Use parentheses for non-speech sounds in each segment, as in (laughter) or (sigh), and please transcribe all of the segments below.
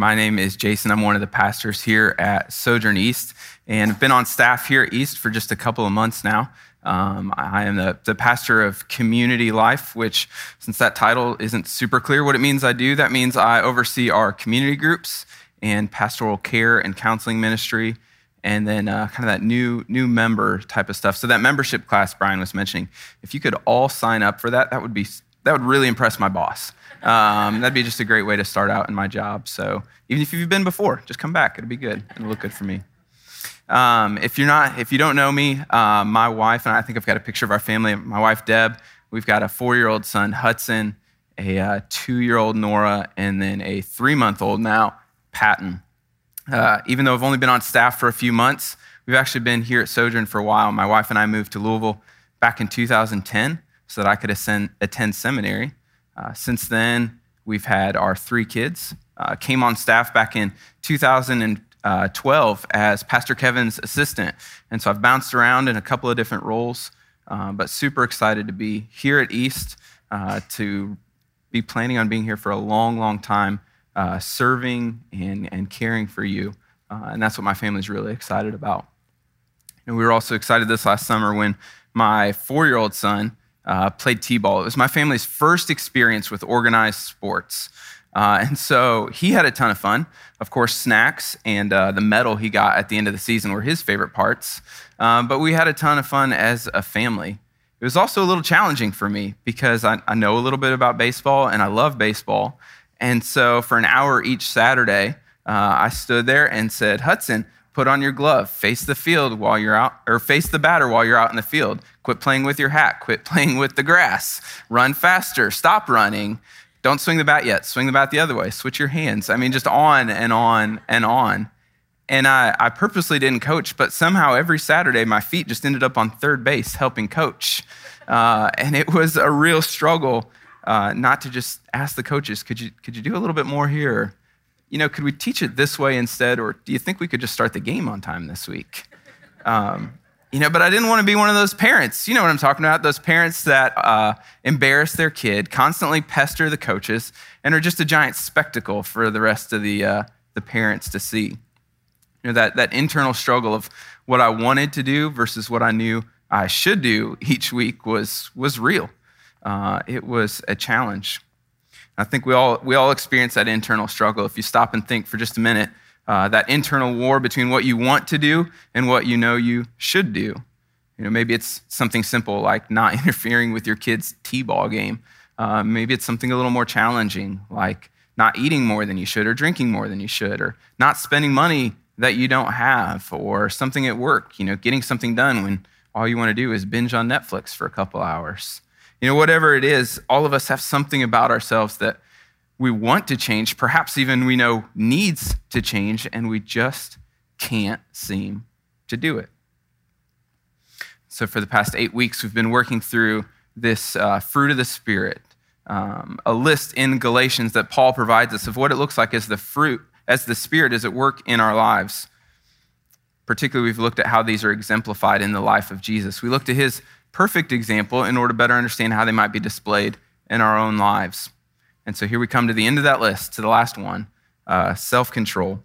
My name is Jason. I'm one of the pastors here at Sojourn East and I've been on staff here at East for just a couple of months now. Um, I am the, the, pastor of community life, which, since that title isn't super clear what it means I do, that means I oversee our community groups and pastoral care and counseling ministry, and then uh, kind of that new, new member type of stuff. So, that membership class Brian was mentioning, if you could all sign up for that, that would, be, that would really impress my boss. Um, that'd be just a great way to start out in my job. So, even if you've been before, just come back. It'll be good. It'll look good for me. Um, if you're not, if you don't know me, uh, my wife and I, I think I've got a picture of our family. My wife Deb. We've got a four-year-old son Hudson, a uh, two-year-old Nora, and then a three-month-old now Patton. Uh, even though I've only been on staff for a few months, we've actually been here at Sojourn for a while. My wife and I moved to Louisville back in 2010 so that I could ascend, attend seminary. Uh, since then, we've had our three kids. Uh, came on staff back in 2000 uh, 12 as Pastor Kevin's assistant. And so I've bounced around in a couple of different roles, uh, but super excited to be here at East, uh, to be planning on being here for a long, long time, uh, serving and, and caring for you. And that's what my family's really excited about. And we were also excited this last summer when my four year old son uh, played T ball. It was my family's first experience with organized sports. Uh, and so he had a ton of fun. Of course, snacks and uh, the medal he got at the end of the season were his favorite parts. Um, but we had a ton of fun as a family. It was also a little challenging for me because I, I know a little bit about baseball and I love baseball. And so for an hour each Saturday, uh, I stood there and said, Hudson, put on your glove, face the field while you're out, or face the batter while you're out in the field. Quit playing with your hat, quit (laughs) playing with the grass, run faster, stop running. Don't swing the bat yet. Swing the bat the other way. Switch your hands. I mean, just on and on and on. And I, I purposely didn't coach, but somehow every Saturday my feet just ended up on third base helping coach. Uh, and it was a real struggle uh, not to just ask the coaches, could you, could you do a little bit more here? You know, could we teach it this way instead? Or do you think we could just start the game on time this week? Um, you know, but I didn't want to be one of those parents. You know what I'm talking about? Those parents that uh, embarrass their kid, constantly pester the coaches, and are just a giant spectacle for the rest of the, uh, the parents to see. You know, that, that internal struggle of what I wanted to do versus what I knew I should do each week was, was real. Uh, it was a challenge. I think we all, we all experience that internal struggle. If you stop and think for just a minute, uh, that internal war between what you want to do and what you know you should do. You know, maybe it's something simple like not (laughs) interfering with your kid's t-ball game. Uh, maybe it's something a little more challenging, like not eating more than you should, or drinking more than you should, or not spending money that you don't have, or something at work. You know, getting something done when all you want to do is binge on Netflix for a couple hours. You know, whatever it is, all of us have something about ourselves that we want to change, perhaps even we know needs to change, and we just can't seem to do it. So, for the past eight weeks, we've been working through this uh, fruit of the Spirit, um, a list in Galatians that Paul provides us of what it looks like as the fruit, as the Spirit is at work in our lives. Particularly, we've looked at how these are exemplified in the life of Jesus. We looked at his perfect example in order to better understand how they might be displayed in our own lives. And so here we come to the end of that list, to the last one uh, self control.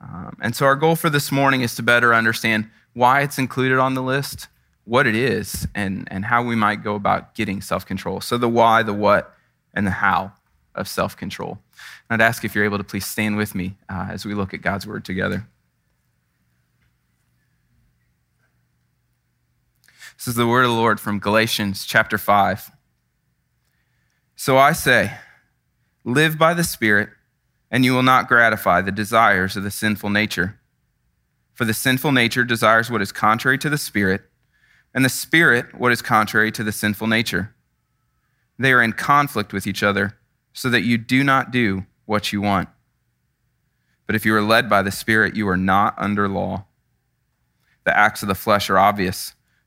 Um, and so our goal for this morning is to better understand why it's included on the list, what it is, and, and how we might go about getting self control. So the why, the what, and the how of self control. I'd ask if you're able to please stand with me uh, as we look at God's word together. This is the word of the Lord from Galatians chapter 5. So I say, Live by the Spirit, and you will not gratify the desires of the sinful nature. For the sinful nature desires what is contrary to the Spirit, and the Spirit what is contrary to the sinful nature. They are in conflict with each other, so that you do not do what you want. But if you are led by the Spirit, you are not under law. The acts of the flesh are obvious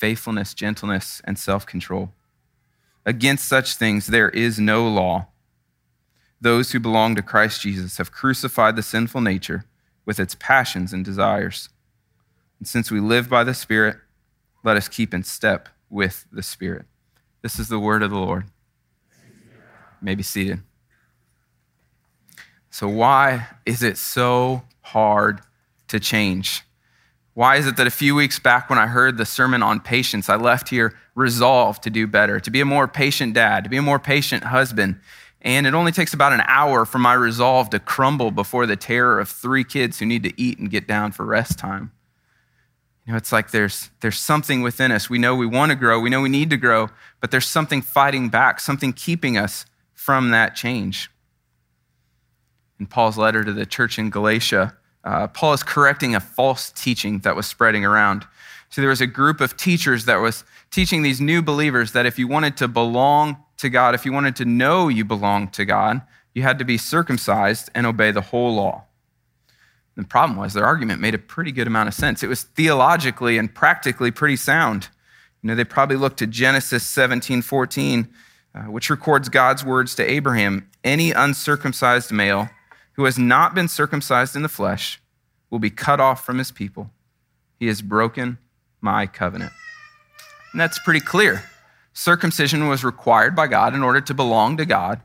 faithfulness, gentleness, and self control. Against such things there is no law. Those who belong to Christ Jesus have crucified the sinful nature with its passions and desires. And since we live by the Spirit, let us keep in step with the Spirit. This is the word of the Lord. You may be seated. So, why is it so hard to change? Why is it that a few weeks back, when I heard the sermon on patience, I left here resolved to do better, to be a more patient dad, to be a more patient husband? And it only takes about an hour for my resolve to crumble before the terror of three kids who need to eat and get down for rest time. You know, it's like there's, there's something within us. We know we want to grow, we know we need to grow, but there's something fighting back, something keeping us from that change. In Paul's letter to the church in Galatia, uh, Paul is correcting a false teaching that was spreading around. So there was a group of teachers that was teaching these new believers that if you wanted to belong to God, if you wanted to know you belonged to God, you had to be circumcised and obey the whole law. The problem was their argument made a pretty good amount of sense. It was theologically and practically pretty sound. You know, they probably looked to Genesis 17, 14, uh, which records God's words to Abraham Any uncircumcised male who has not been circumcised in the flesh will be cut off from his people. He has broken my covenant. And that's pretty clear. Circumcision was required by God in order to belong to God.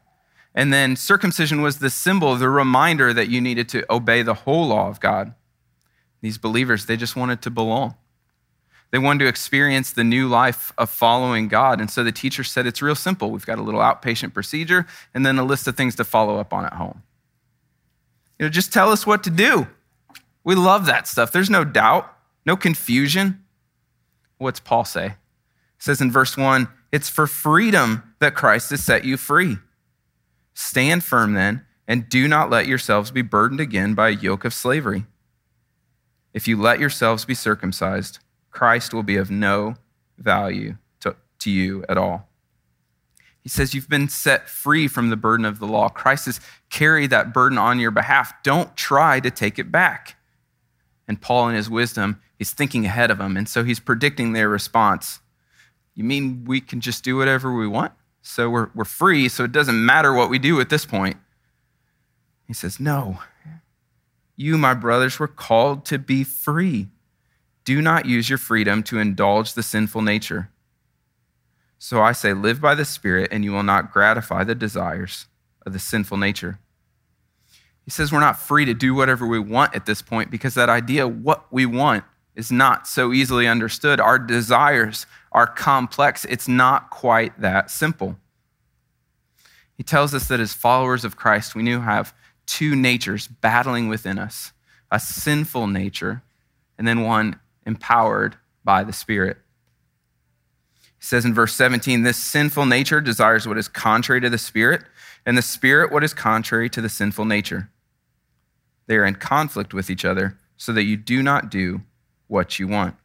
And then circumcision was the symbol, the reminder that you needed to obey the whole law of God. These believers, they just wanted to belong. They wanted to experience the new life of following God. And so the teacher said it's real simple. We've got a little outpatient procedure and then a list of things to follow up on at home. You know, just tell us what to do. We love that stuff. There's no doubt, no confusion. What's Paul say? He says in verse 1 It's for freedom that Christ has set you free. Stand firm then, and do not let yourselves be burdened again by a yoke of slavery. If you let yourselves be circumcised, Christ will be of no value to, to you at all. He says you've been set free from the burden of the law. Christ has carried that burden on your behalf. Don't try to take it back. And Paul, in his wisdom, he's thinking ahead of them. And so he's predicting their response. You mean we can just do whatever we want? So we're, we're free, so it doesn't matter what we do at this point. He says, No. You, my brothers, were called to be free. Do not use your freedom to indulge the sinful nature. So I say, live by the Spirit, and you will not gratify the desires of the sinful nature. He says we're not free to do whatever we want at this point because that idea, what we want, is not so easily understood. Our desires are complex, it's not quite that simple. He tells us that as followers of Christ, we now have two natures battling within us a sinful nature, and then one empowered by the Spirit. Says in verse 17, this sinful nature desires what is contrary to the spirit, and the spirit what is contrary to the sinful nature. They are in conflict with each other, so that you do not do what you want.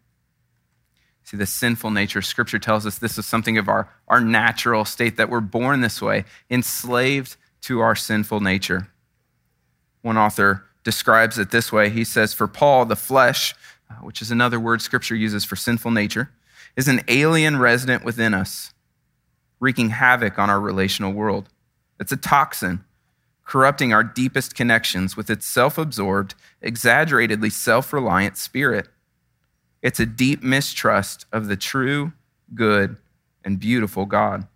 See, the sinful nature, scripture tells us this is something of our, our natural state, that we're born this way, enslaved to our sinful nature. One author describes it this way. He says, For Paul, the flesh, uh, which is another word scripture uses for sinful nature, is an alien resident within us, wreaking havoc on our relational world. It's a toxin, corrupting our deepest connections with its self absorbed, exaggeratedly self reliant spirit. It's a deep mistrust of the true, good, and beautiful God.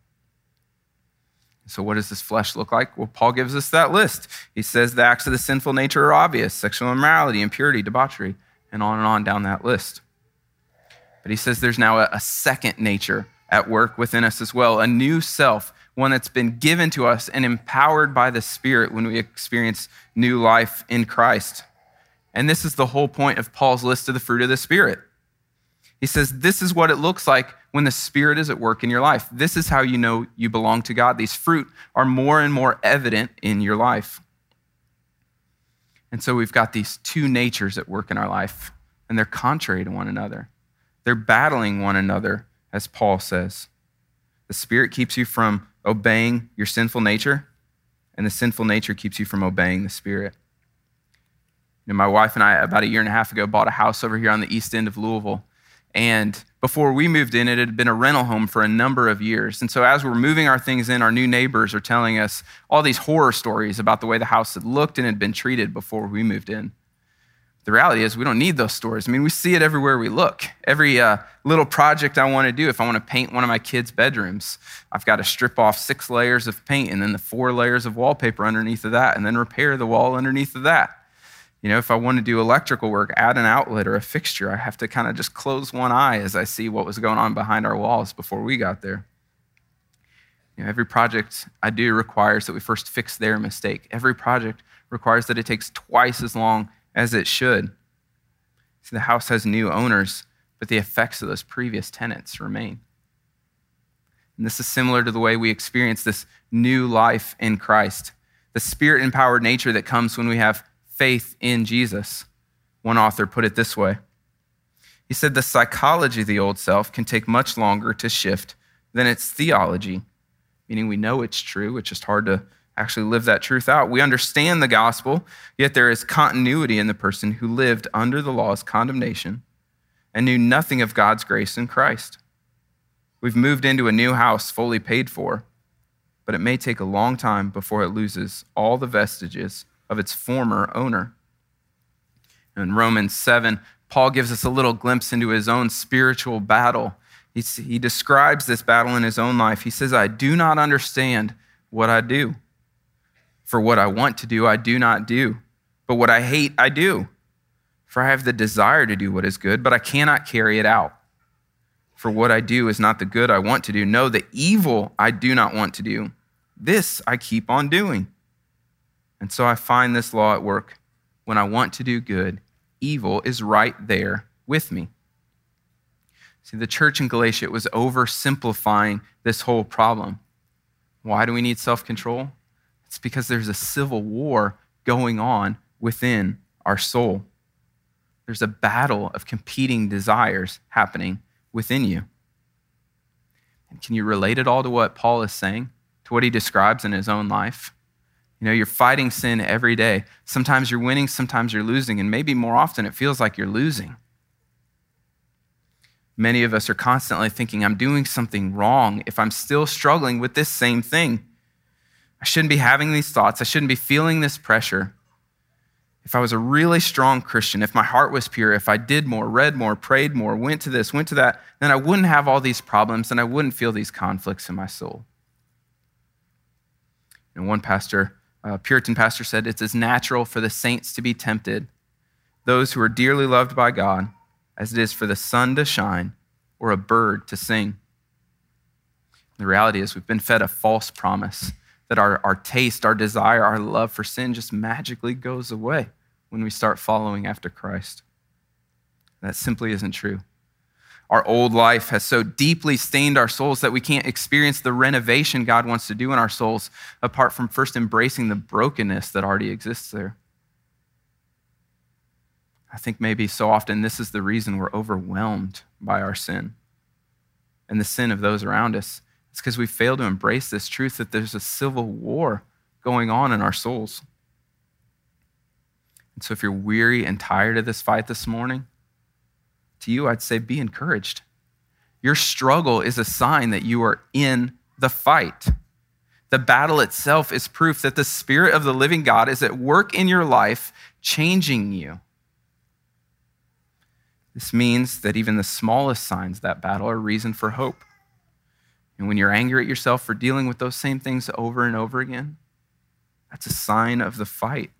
So, what does this flesh look like? Well, Paul gives us that list. He says the acts of the sinful nature are obvious sexual immorality, impurity, debauchery, and on and on down that list. But he says there's now a, a second nature at work within us as well, a new self, one that's been given to us and empowered by the Spirit when we experience new life in Christ. And this is the whole point of Paul's list of the fruit of the Spirit. He says, This is what it looks like when the Spirit is at work in your life. This is how you know you belong to God. These fruit are more and more evident in your life. And so we've got these two natures at work in our life, and they're contrary to one another. They're battling one another, as Paul says. The Spirit keeps you from obeying your sinful nature, and the sinful nature keeps you from obeying the Spirit. You know, my wife and I, about a year and a half ago, bought a house over here on the east end of Louisville. And before we moved in, it had been a rental home for a number of years. And so, as we're moving our things in, our new neighbors are telling us all these horror stories about the way the house had looked and had been treated before we moved in. The reality is, we don't need those stories. I mean, we see it everywhere we look. Every uh, little project I want to do, if I want to paint one of my kids' bedrooms, I've got to strip off six layers of paint and then the four layers of wallpaper underneath of that, and then repair the wall underneath of that. You know, if I want to do electrical work, add an outlet or a fixture, I have to kind of just close one eye as I see what was going on behind our walls before we got there. You know, every project I do requires that we first fix their mistake. Every project requires that it takes twice as long as it should. See, the house has new owners, but the effects of those previous tenants remain. And this is similar to the way we experience this new life in Christ, the spirit empowered nature that comes when we have faith in Jesus. One author put it this way He said, The psychology of the old self can take much longer to shift than its theology, meaning we know it's true, it's just hard to actually live that truth out. We understand the gospel, yet there is continuity in the person who lived under the law's condemnation and knew nothing of God's grace in Christ. We've moved into a new house fully paid for, but it may take a long time before it loses all the vestiges of its former owner. In Romans 7, Paul gives us a little glimpse into his own spiritual battle. He's, he describes this battle in his own life. He says, I do not understand what I do. For what I want to do, I do not do. But what I hate, I do. For I have the desire to do what is good, but I cannot carry it out. For what I do is not the good I want to do. No, the evil I do not want to do. This I keep on doing. And so I find this law at work. When I want to do good, evil is right there with me. See, the church in Galatia was oversimplifying this whole problem. Why do we need self control? It's because there's a civil war going on within our soul. There's a battle of competing desires happening within you. And can you relate it all to what Paul is saying, to what he describes in his own life? You know, you're fighting sin every day. Sometimes you're winning, sometimes you're losing, and maybe more often it feels like you're losing. Many of us are constantly thinking, I'm doing something wrong if I'm still struggling with this same thing. I shouldn't be having these thoughts. I shouldn't be feeling this pressure. If I was a really strong Christian, if my heart was pure, if I did more, read more, prayed more, went to this, went to that, then I wouldn't have all these problems and I wouldn't feel these conflicts in my soul. And one pastor uh, Puritan pastor said, It's as natural for the saints to be tempted, those who are dearly loved by God, as it is for the sun to shine or a bird to sing. The reality is, we've been fed a false promise that our, our taste, our desire, our love for sin just magically goes away when we start following after Christ. That simply isn't true. Our old life has so deeply stained our souls that we can't experience the renovation God wants to do in our souls apart from first embracing the brokenness that already exists there. I think maybe so often this is the reason we're overwhelmed by our sin and the sin of those around us. It's because we fail to embrace this truth that there's a civil war going on in our souls. And so, if you're weary and tired of this fight this morning, to you, I'd say be encouraged. Your struggle is a sign that you are in the fight. The battle itself is proof that the Spirit of the living God is at work in your life, changing you. This means that even the smallest signs of that battle are reason for hope. And when you're angry at yourself for dealing with those same things over and over again, that's a sign of the fight.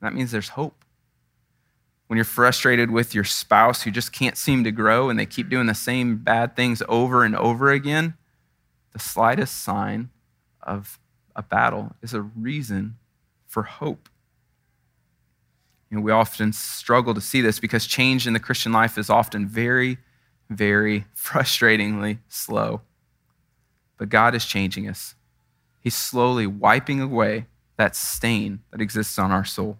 That means there's hope when you're frustrated with your spouse who just can't seem to grow and they keep doing the same bad things over and over again, the slightest sign of a battle is a reason for hope. Know, we often struggle to see this because change in the Christian life is often very, very (laughs) frustratingly slow. But God is changing us. He's slowly wiping away that stain that exists on our soul.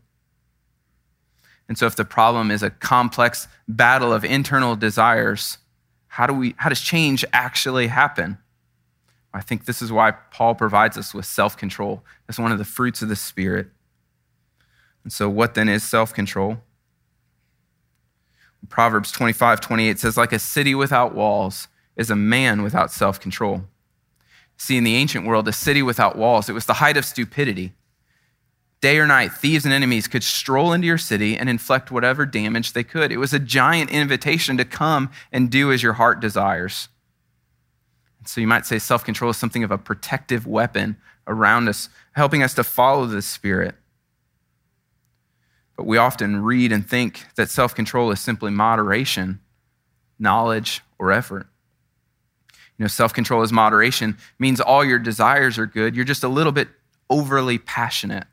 And so if the problem is a complex battle of internal desires, how, do we, how does change actually happen? I think this is why Paul provides us with self control as one of the fruits of the Spirit. And so, what then is self control? Proverbs 25, 28 says, like a city without walls is a man without self control. See, in the ancient world, a city without walls, it was the height of stupidity. Day or night, thieves and enemies could stroll into your city and inflict whatever damage they could. It was a giant invitation to come and do as your heart desires. So you might say self control is something of a protective weapon around us, helping us to follow the Spirit. But we often read and think that self control is simply moderation, knowledge, or effort. You know, self control is moderation, means all your desires are good. You're just a little bit overly passionate.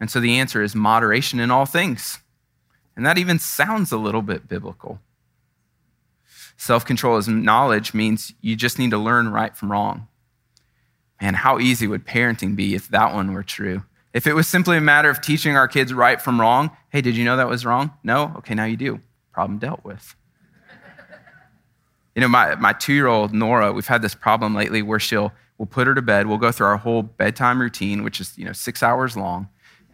And so the answer is moderation in all things. And that even sounds a little bit biblical. Self control is knowledge means you just need to learn right from wrong. Man, how easy would parenting be if that one were true? If it was simply a matter of teaching our kids right from wrong, hey, did you know that was wrong? No? Okay, now you do. Problem dealt with. You know, my, my two year old Nora, we've had this problem lately where she'll, we'll put her to bed, we'll go through our whole bedtime routine, which is, you know, six hours long.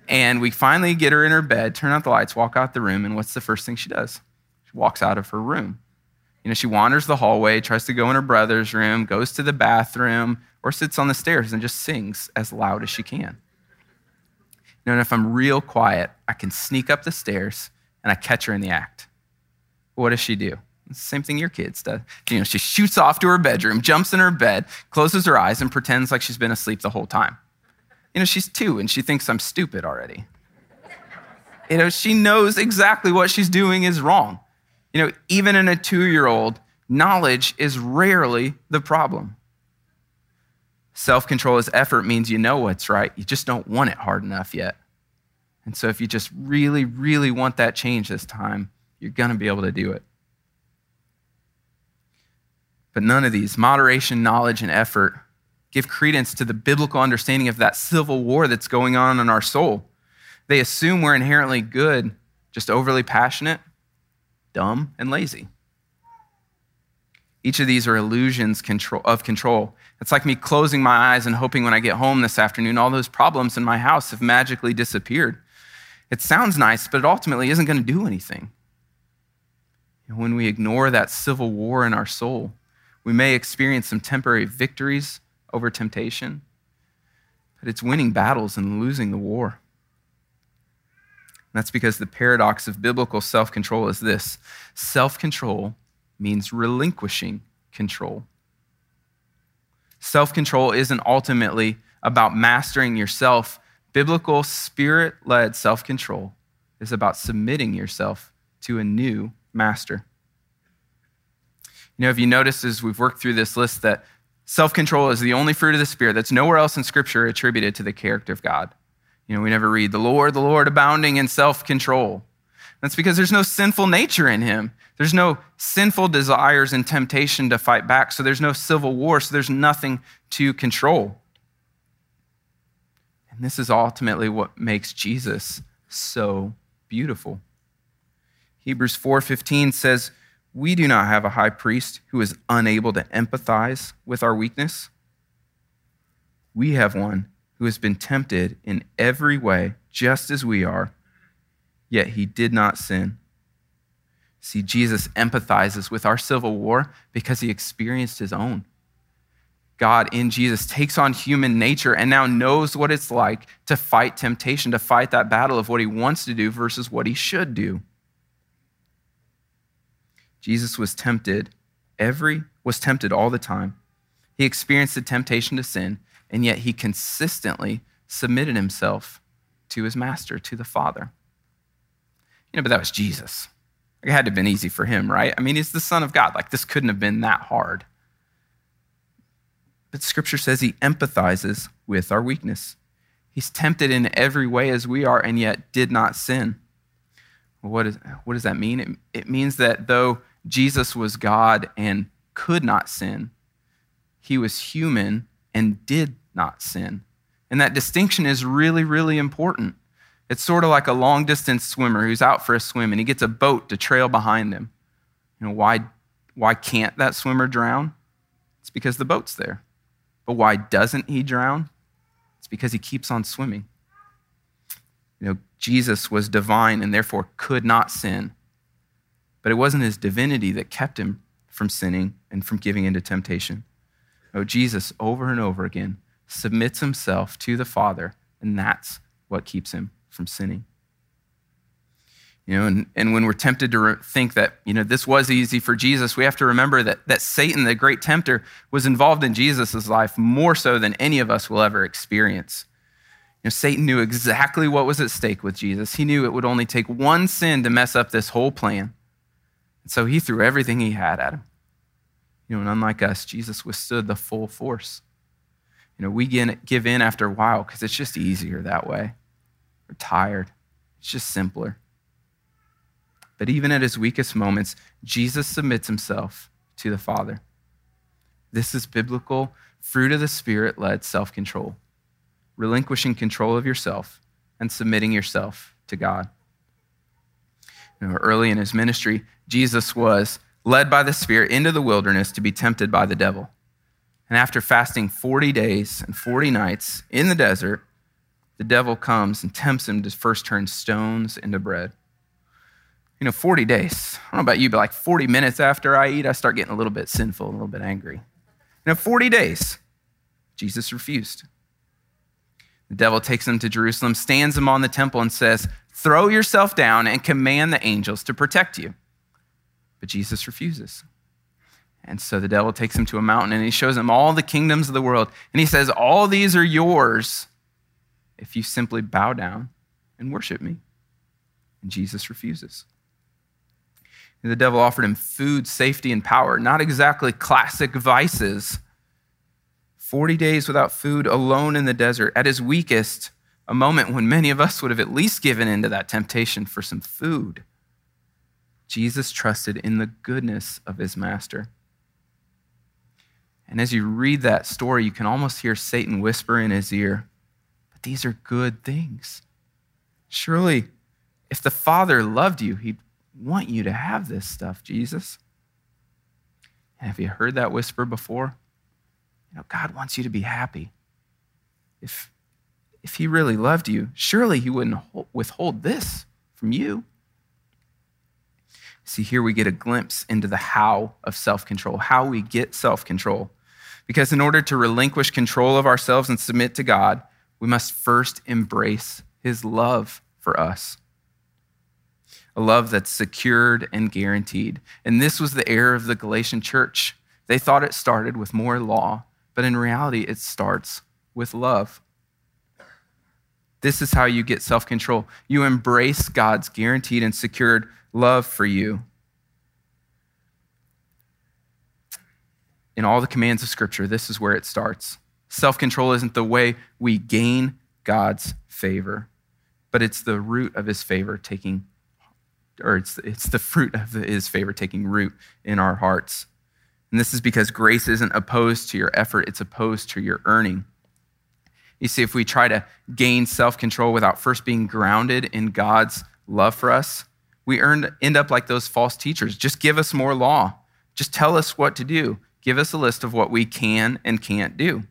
And we finally get her in her bed, turn out the lights, walk out the room, and what's the first thing she does? She walks out of her room. You know, she wanders the hallway, tries to go in her brother's room, goes to the bathroom, or sits on the stairs and just sings as loud as she can. You know, and if I'm real quiet, I can sneak up the stairs and I catch her in the act. What does she do? Same thing your kids do. You know, she shoots off to her bedroom, jumps in her bed, closes her eyes, and pretends like she's been asleep the whole time. You know, she's two and she thinks I'm stupid already. You know, she knows exactly what she's doing is wrong. You know, even in a two year old, knowledge is rarely the problem. Self control as effort means you know what's right, you just don't want it hard enough yet. And so, if you just really, really want that change this time, you're going to be able to do it. But none of these moderation, knowledge, and effort give credence to the biblical understanding of that civil war that's going on in our soul. They assume we're inherently good, just overly passionate, dumb, and lazy. Each of these are illusions of control. It's like me closing my eyes and hoping when I get home this afternoon, all those problems in my house have magically disappeared. It sounds nice, but it ultimately isn't going to do anything. And when we ignore that civil war in our soul, we may experience some temporary victories over temptation, but it's winning battles and losing the war. That's because the paradox of biblical self control is this self control means relinquishing control. Self control isn't ultimately about mastering yourself. Biblical spirit led self control is about submitting yourself to a new master. You know, have you noticed as we've worked through this list that self control is the only fruit of the Spirit that's nowhere else in Scripture attributed to the character of God? You know, we never read, the Lord, the Lord abounding in self control. That's because there's no sinful nature in him. There's no sinful desires and temptation to fight back. So there's no civil war. So there's nothing to control. And this is ultimately what makes Jesus so beautiful. Hebrews 4:15 says, "We do not have a high priest who is unable to empathize with our weakness. We have one who has been tempted in every way, just as we are, yet he did not sin. See, Jesus empathizes with our civil war because he experienced his own. God in Jesus takes on human nature and now knows what it's like to fight temptation, to fight that battle of what he wants to do versus what he should do. Jesus was tempted every was tempted all the time. He experienced the temptation to sin, and yet he consistently submitted himself to his master, to the Father. You know, but that was Jesus. It had to have been easy for him, right? I mean, he's the Son of God. Like, this couldn't have been that hard. But Scripture says he empathizes with our weakness. He's tempted in every way as we are, and yet did not sin. What, is, what does that mean? It, it means that though Jesus was God and could not sin, he was human and did not sin. And that distinction is really, really important. It's sort of like a long distance swimmer who's out for a swim and he gets a boat to trail behind him. You know, why, why can't that swimmer drown? It's because the boat's there. But why doesn't he drown? It's because he keeps on swimming. You know, Jesus was divine and therefore could not sin. But it wasn't his divinity that kept him from sinning and from giving into temptation. Oh, Jesus, over and over again, submits himself to the Father, and that's what keeps him from sinning. You know, and, and when we're tempted to re- think that, you know, this was easy for Jesus, we have to remember that, that Satan, the great tempter, was involved in Jesus' life more so than any of us will ever experience. You know, Satan knew exactly what was at stake with Jesus. He knew it would only take one sin to mess up this whole plan. And so he threw everything he had at him. You know, and unlike us, Jesus withstood the full force. You know, we give in after a while because it's just easier that way. We're tired. It's just simpler. But even at his weakest moments, Jesus submits himself to the Father. This is biblical, fruit of the Spirit led self control, relinquishing control of yourself and submitting yourself to God. You know, early in his ministry, Jesus was led by the Spirit into the wilderness to be tempted by the devil. And after fasting 40 days and 40 nights in the desert, the devil comes and tempts him to first turn stones into bread you know, 40 days. I don't know about you, but like 40 minutes after I eat, I start getting a little bit sinful, a little bit angry. You know, 40 days. Jesus refused. The devil takes him to Jerusalem, stands him on the temple, and says, Throw yourself down and command the angels to protect you. But Jesus refuses. And so the devil takes him to a mountain and he shows him all the kingdoms of the world. And he says, All these are yours if you simply bow down and worship me. And Jesus refuses. The devil offered him food, safety, and power, not exactly classic vices. 40 days without food, alone in the desert, at his weakest, a moment when many of us would have at least given into that temptation for some food. Jesus trusted in the goodness of his master. And as you read that story, you can almost hear Satan whisper in his ear, But these are good things. Surely, if the Father loved you, he'd want you to have this stuff, Jesus. And have you heard that whisper before? You know, God wants you to be happy. If, if He really loved you, surely He wouldn't withhold this from you. See, here we get a glimpse into the how of self control, how we get self control. Because in order to relinquish control of ourselves and submit to God, we must first embrace His love for us a love that's secured and guaranteed. And this was the error of the Galatian church. They thought it started with more law, but in reality, it starts with love. This is how you get self control. You embrace God's guaranteed and secured love for you. In all the commands of Scripture, this is where it starts. Self control isn't the way we gain God's favor, but it's the root of his favor taking or it's, it's the fruit of his favor taking root in our hearts. And this is because grace isn't opposed to your effort, it's opposed to your earning. You see, if we try to gain self control without first being grounded in God's love for us, we earn, end up like those false teachers. Just give us more law, just tell us what to do, give us a list of what we can and can't do.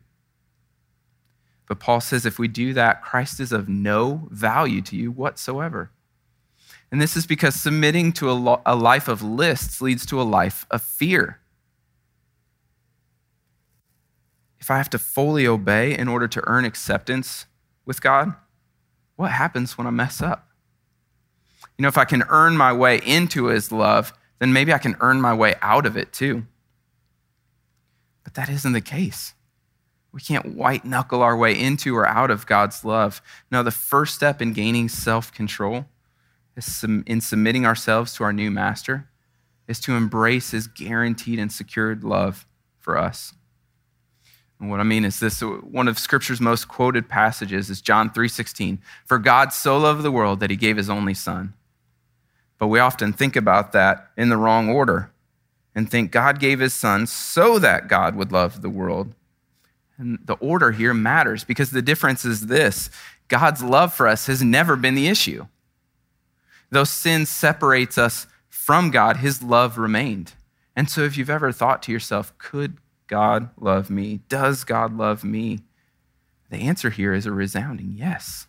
But Paul says if we do that, Christ is of no value to you whatsoever. And this is because submitting to a, life of lists leads to a life of fear. If I have to fully obey in order to earn acceptance with God, what happens when I mess up? You know, if I can earn my way into his love, then maybe I can earn my way out of it too. But that isn't the case. We can't white knuckle our way into or out of God's love. No, the first step in gaining self control in submitting ourselves to our new master is to embrace his guaranteed and secured love for us. And what I mean is this one of scripture's most quoted passages is John 3:16. For God so loved the world that he gave his only son. But we often think about that in the wrong order and think God gave his son so that God would love the world. And the order here matters because the difference is this God's love for us has never been the issue. Though sin separates us from God, his love remained. And so, if you've ever thought to yourself, could God love me? Does God love me? The answer here is a resounding yes.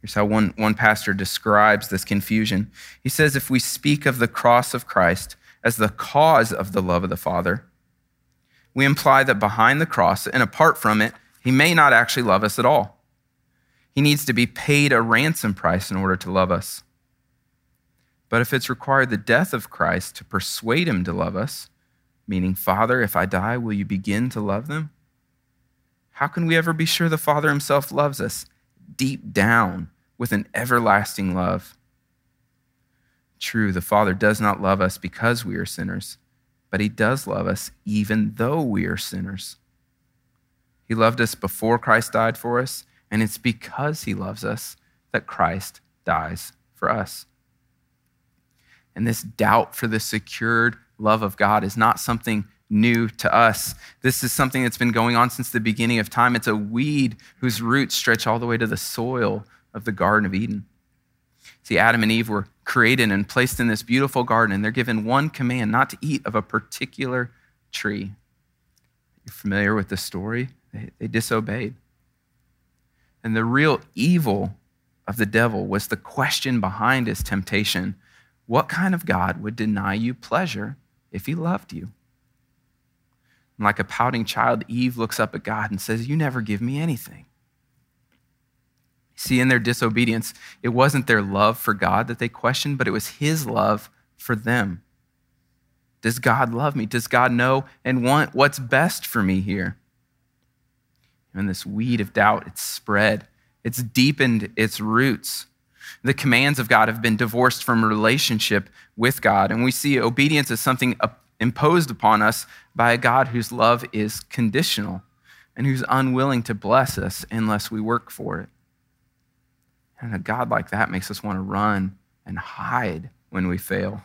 Here's how one, one pastor describes this confusion. He says, If we speak of the cross of Christ as the cause of the love of the Father, we imply that behind the cross and apart from it, he may not actually love us at all. He needs to be paid a ransom price in order to love us. But if it's required the death of Christ to persuade him to love us, meaning, Father, if I die, will you begin to love them? How can we ever be sure the Father himself loves us deep down with an everlasting love? True, the Father does not love us because we are sinners, but he does love us even though we are sinners. He loved us before Christ died for us, and it's because he loves us that Christ dies for us. And this doubt for the secured love of God is not something new to us. This is something that's been going on since the beginning of time. It's a weed whose roots stretch all the way to the soil of the Garden of Eden. See, Adam and Eve were created and placed in this beautiful garden, and they're given one command not to eat of a particular tree. You're familiar with the story? They, they disobeyed. And the real evil of the devil was the question behind his temptation what kind of God would deny you pleasure if he loved you? And like a pouting child, Eve looks up at God and says, You never give me anything. See, in their disobedience, it wasn't their love for God that they questioned, but it was his love for them. Does God love me? Does God know and want what's best for me here? And this weed of doubt, it's spread, it's deepened its roots. The commands of God have been divorced from relationship with God. And we see obedience as something imposed upon us by a God whose love is conditional and who's unwilling to bless us unless we work for it. And a God like that makes us want to run and hide when we fail.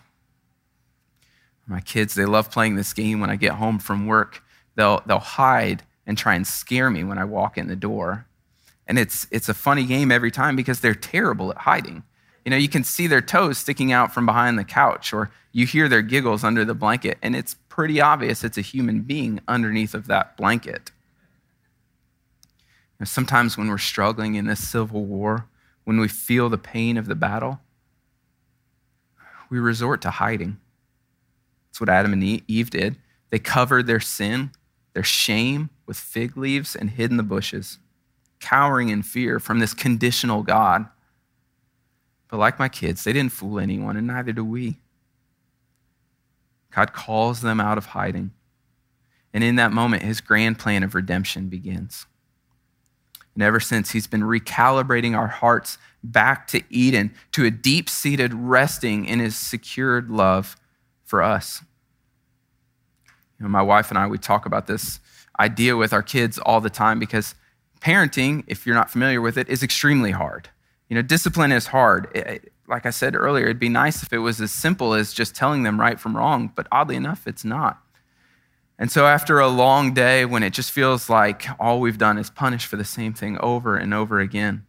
My kids, they love playing this game when I get home from work. They'll, they'll hide and try and scare me when I walk in the door. And it's, it's a funny game every time because they're terrible at hiding. You know, you can see their toes sticking out from behind the couch, or you hear their giggles under the blanket, and it's pretty obvious it's a human being underneath of that blanket. Sometimes when we're struggling in this civil war, when we feel the pain of the battle, we resort to hiding. That's what Adam and Eve did. They covered their sin, their shame, with fig leaves and hid in the bushes cowering in fear from this conditional God. But like my kids, they didn't fool anyone, and neither do we. God calls them out of hiding. And in that moment, his grand plan of redemption begins. And ever since, he's been recalibrating our hearts back to Eden, to a deep seated resting in his secured love for us. You know, my wife and I, we talk about this idea with our kids all the time because parenting, if you're not familiar with it, is extremely hard. You know, discipline is hard. It, like I said earlier, it'd be nice if it was as simple as just telling them right from wrong, but oddly enough, it's not. And so, after a long day when it just feels like all we've done is punish for the same thing over and over again,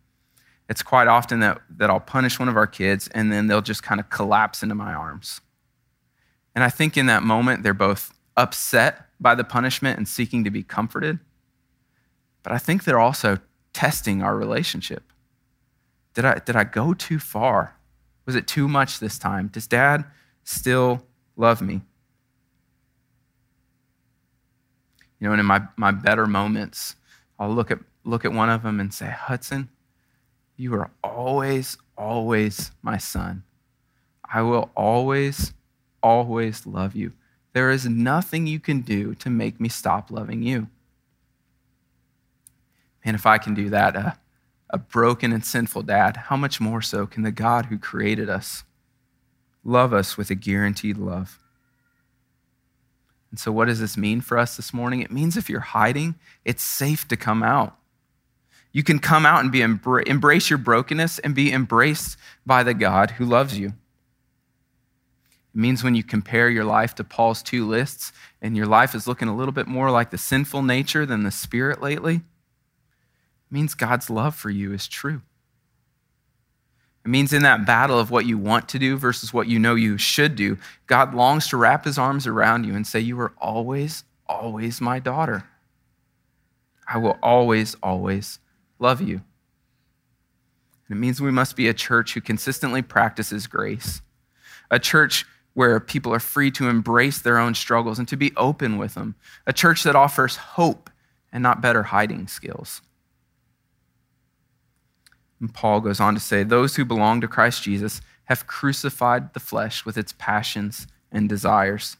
it's quite often that, that I'll punish one of our kids and then they'll just kind of collapse into my arms. And I think in that moment, they're both upset by the punishment and seeking to be comforted. But I think they're also testing our relationship. Did I, did I go too far? Was it too much this time? Does dad still love me? You know, and in my, my better moments, I'll look at, look at one of them and say, Hudson, you are always, always my son. I will always, always love you. There is nothing you can do to make me stop loving you. And if I can do that, uh, a broken and sinful dad, how much more so can the God who created us love us with a guaranteed love? And so, what does this mean for us this morning? It means if you're hiding, it's safe to come out. You can come out and be embra- embrace your brokenness and be embraced by the God who loves you. It means when you compare your life to Paul's two lists and your life is looking a little bit more like the sinful nature than the spirit lately, it means God's love for you is true. It means in that battle of what you want to do versus what you know you should do, God longs to wrap his arms around you and say, You are always, always my daughter. I will always, always love you. And it means we must be a church who consistently practices grace, a church where people are free to embrace their own struggles and to be open with them, a church that offers hope and not better hiding skills. And Paul goes on to say, Those who belong to Christ Jesus have crucified the flesh with its passions and desires.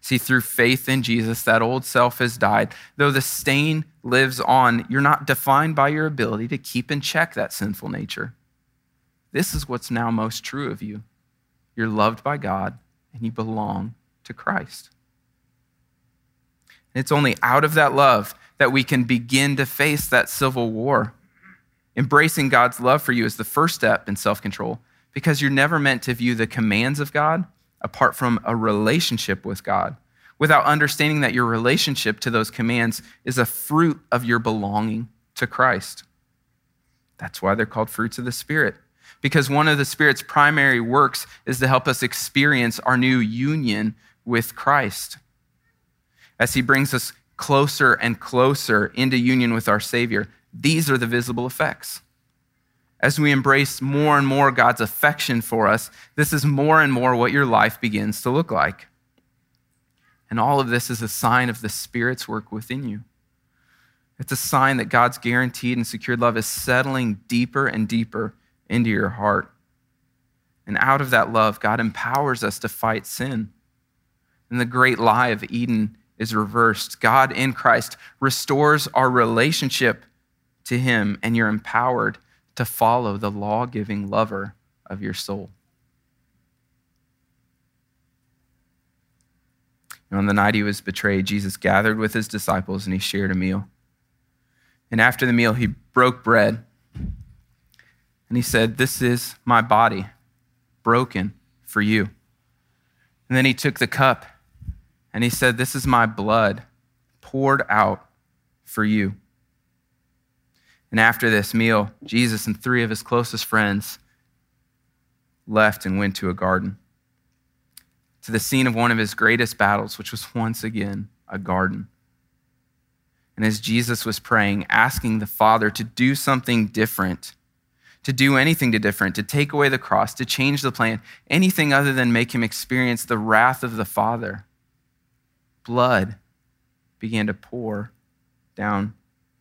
See, through faith in Jesus, that old self has died. Though the stain lives on, you're not defined by your ability to keep in check that sinful nature. This is what's now most true of you. You're loved by God and you belong to Christ. And it's only out of that love that we can begin to face that civil war. Embracing God's love for you is the first step in self control because you're never meant to view the commands of God apart from a relationship with God, without understanding that your relationship to those commands is a fruit of your belonging to Christ. That's why they're called fruits of the Spirit, because one of the Spirit's primary works is to help us experience our new union with Christ. As He brings us closer and closer into union with our Savior, these are the visible effects as we embrace more and more God's affection for us, this is more and more what your life begins to look like. And all of this is a sign of the Spirit's work within you. It's a sign that God's guaranteed and secured love is settling deeper and deeper into your heart. And out of that love, God empowers us to fight sin. And the great lie of Eden is reversed. God in Christ restores our relationship to Him, and you're empowered to follow the law giving lover of your soul. And on the night he was betrayed, Jesus gathered with his disciples and he shared a meal. And after the meal, he broke bread and he said, This is my body broken for you. And then he took the cup and he said, This is my blood poured out for you. And after this meal, Jesus and three of his closest friends left and went to a garden, to the scene of one of his greatest battles, which was once again a garden. And as Jesus was praying, asking the Father to do something different, to do anything to different, to take away the cross, to change the plan, anything other than make him experience the wrath of the Father, blood began to pour down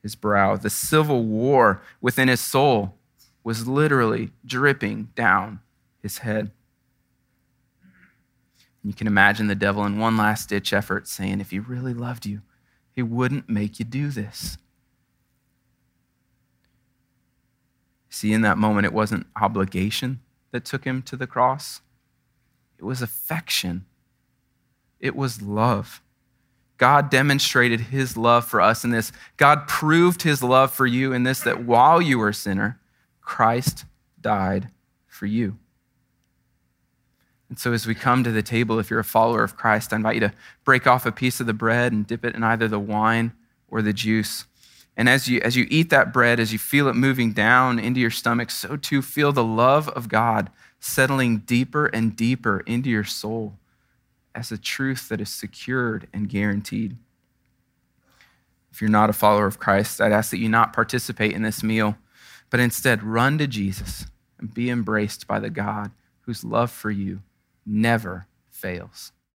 his brow. The civil war within his soul was literally dripping down his head. You can imagine the devil in one last ditch effort saying, if he really loved you, he wouldn't make you do this. See, in that moment, it wasn't obligation that took him to the cross, it was affection, it was love. God demonstrated his love for us in this. God proved his love for you in this that while you were a sinner, Christ died for you. And so, as we come to the table, if you're a follower of Christ, I invite you to break off a piece of the bread and dip it in either the wine or the juice. And as you, as you eat that bread, as you feel it moving down into your stomach, so too feel the love of God settling deeper and deeper into your soul as a truth that is secured and guaranteed. If you're not a follower of Christ, I'd ask that you not participate in this meal, but instead run to Jesus and be embraced by the God whose love for you never fails.